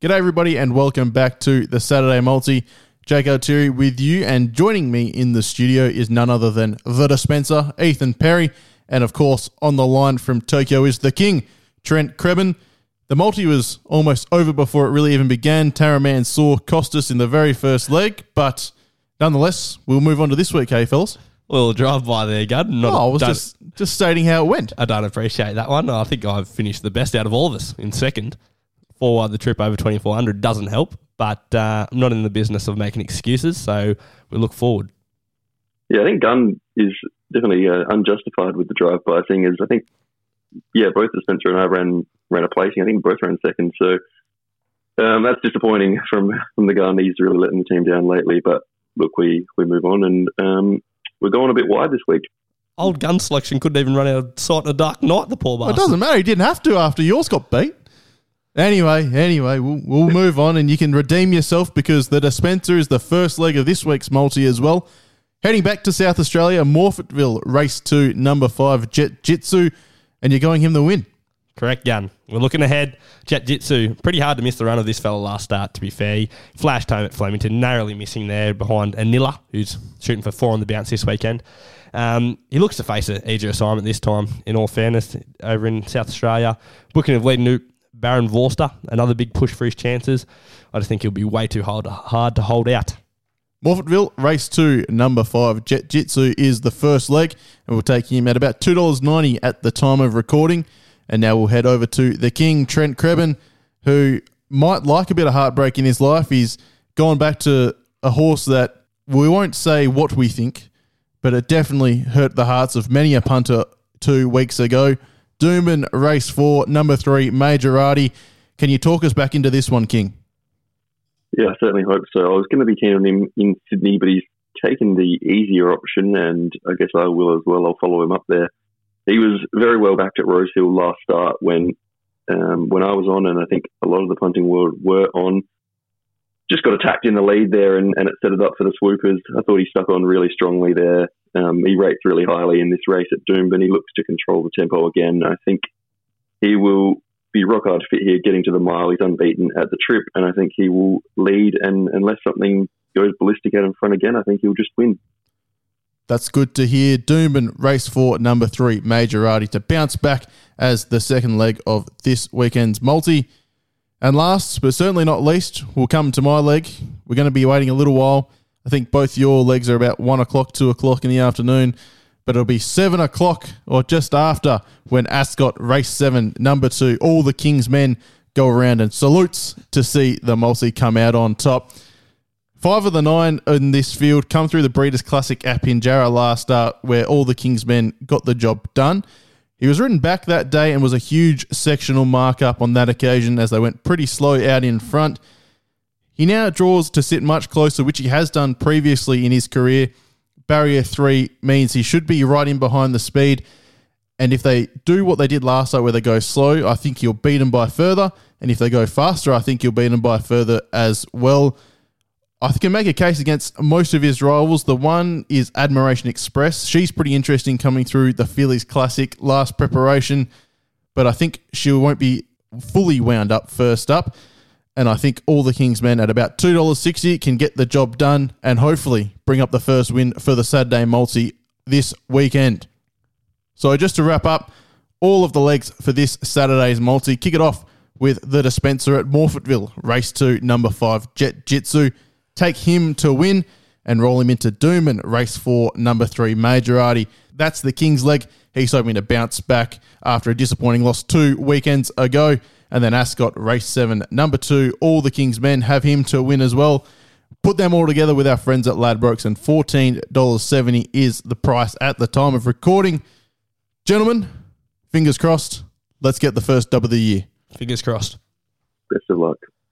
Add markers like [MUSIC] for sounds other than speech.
G'day, everybody, and welcome back to the Saturday Multi. Jake Altieri with you, and joining me in the studio is none other than the dispenser, Ethan Perry, and of course, on the line from Tokyo is the king, Trent Krebin. The multi was almost over before it really even began. Taraman saw Costas in the very first leg, but nonetheless, we'll move on to this week, hey, fellas? Little drive by there, Gud. Not, Oh, I was just, just stating how it went. I don't appreciate that one. I think I've finished the best out of all of us in second. For the trip over 2400 doesn't help, but uh, I'm not in the business of making excuses, so we look forward. Yeah, I think Gunn is definitely uh, unjustified with the drive-by thing. Is I think, yeah, both the Spencer and I ran ran a placing. I think both ran second, so um, that's disappointing [LAUGHS] from from the Gunn. He's really letting the team down lately. But look, we we move on, and um, we're going a bit wide this week. Old gun selection couldn't even run out of sight in a dark night, the poor Well, it doesn't matter. He didn't have to after yours got beat. Anyway, anyway, we'll, we'll move on and you can redeem yourself because the dispenser is the first leg of this week's multi as well. Heading back to South Australia, Morphettville race two, number five, Jet Jitsu, and you're going him the win. Correct, gun. We're looking ahead. Jet Jitsu, pretty hard to miss the run of this fella last start, to be fair. He flashed home at Flemington, narrowly missing there behind Anilla, who's shooting for four on the bounce this weekend. Um, he looks to face an easier assignment this time, in all fairness, over in South Australia. Booking of leading Noop, Barend Vorster, another big push for his chances. I just think he'll be way too hard, hard to hold out. Morphettville race two, number five, Jet Jitsu is the first leg, and we'll take him at about $2.90 at the time of recording. And now we'll head over to the King, Trent Krebin, who might like a bit of heartbreak in his life. He's gone back to a horse that we won't say what we think, but it definitely hurt the hearts of many a punter two weeks ago. Doomben, race four, number three, Majorati. Can you talk us back into this one, King? Yeah, I certainly hope so. I was going to be keen on him in Sydney, but he's taken the easier option, and I guess I will as well. I'll follow him up there. He was very well backed at Rosehill last start when um, when I was on, and I think a lot of the punting world were on. Just got attacked in the lead there, and, and it set it up for the swoopers. I thought he stuck on really strongly there. Um, he rates really highly in this race at Doomben. He looks to control the tempo again. I think he will be rock hard fit here, getting to the mile. He's unbeaten at the trip, and I think he will lead. And unless something goes ballistic out in front again, I think he'll just win. That's good to hear. Doomben, race four, number three, Majorati to bounce back as the second leg of this weekend's multi. And last, but certainly not least, we'll come to my leg. We're going to be waiting a little while. I think both your legs are about one o'clock, two o'clock in the afternoon, but it'll be seven o'clock or just after when Ascot race seven, number two, all the King's men go around and salutes to see the multi come out on top. Five of the nine in this field come through the Breeders' Classic at Pinjarra last start, where all the King's men got the job done. He was ridden back that day and was a huge sectional markup on that occasion as they went pretty slow out in front. He now draws to sit much closer, which he has done previously in his career. Barrier three means he should be right in behind the speed. And if they do what they did last night, where they go slow, I think you'll beat them by further. And if they go faster, I think you'll beat them by further as well. I can make a case against most of his rivals. The one is Admiration Express. She's pretty interesting coming through the Fillies Classic last preparation, but I think she won't be fully wound up first up. And I think all the King's men at about $2.60 can get the job done and hopefully bring up the first win for the Saturday multi this weekend. So just to wrap up, all of the legs for this Saturday's multi kick it off with the dispenser at Morphettville, race two, number five, Jet Jitsu. Take him to win and roll him into Doomben, race four, number three, Majorati. That's the King's leg. He's hoping to bounce back after a disappointing loss two weekends ago. And then Ascot, race seven, number two, all the King's men have him to win as well. Put them all together with our friends at Ladbrokes, and $14.70 is the price at the time of recording. Gentlemen, fingers crossed. Let's get the first dub of the year. Fingers crossed. Best of luck.